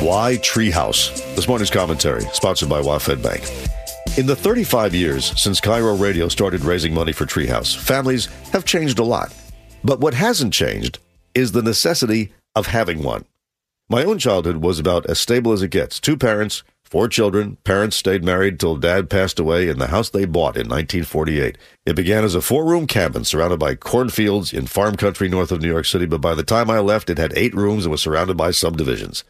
Why Treehouse? This morning's commentary, sponsored by WaFd Bank. In the 35 years since KIRO Radio started raising money for Treehouse, families have changed a lot. But what hasn't changed is the necessity of having one. My own childhood was about as stable as it gets. Two parents, four children. Parents stayed married till dad passed away in the house they bought in 1948. It began as a four room cabin surrounded by cornfields in farm country north of New York City, but by the time I left, it had eight rooms and was surrounded by subdivisions.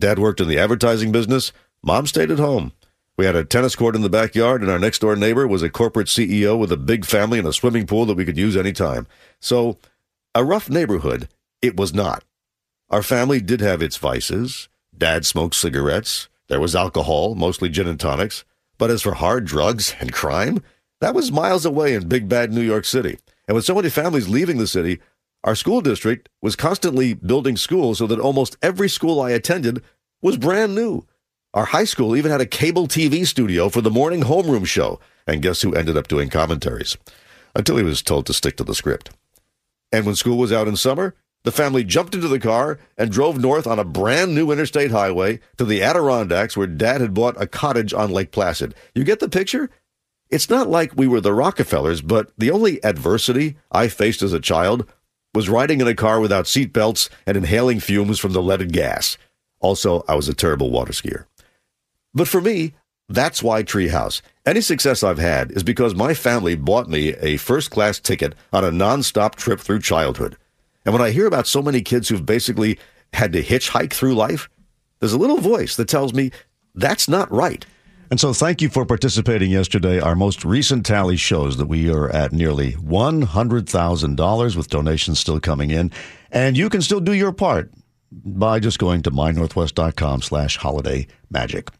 Dad worked in the advertising business. Mom stayed at home. We had a tennis court in the backyard, and our next door neighbor was a corporate CEO with a big family and a swimming pool that we could use anytime. So, a rough neighborhood, it was not. Our family did have its vices. Dad smoked cigarettes. There was alcohol, mostly gin and tonics. But as for hard drugs and crime, that was miles away in big bad New York City. And with so many families leaving the city, our school district was constantly building schools so that almost every school I attended was brand new. Our high school even had a cable TV studio for the morning homeroom show. And guess who ended up doing commentaries? Until he was told to stick to the script. And when school was out in summer, the family jumped into the car and drove north on a brand new interstate highway to the Adirondacks where dad had bought a cottage on Lake Placid. You get the picture? It's not like we were the Rockefellers, but the only adversity I faced as a child was riding in a car without seatbelts and inhaling fumes from the leaded gas. Also, I was a terrible water skier. But for me, that's why Treehouse. Any success I've had is because my family bought me a first class ticket on a non-stop trip through childhood. And when I hear about so many kids who've basically had to hitchhike through life, there's a little voice that tells me that's not right. And so, thank you for participating yesterday. Our most recent tally shows that we are at nearly $100,000 with donations still coming in. And you can still do your part by just going to mynorthwest.com slash holiday magic.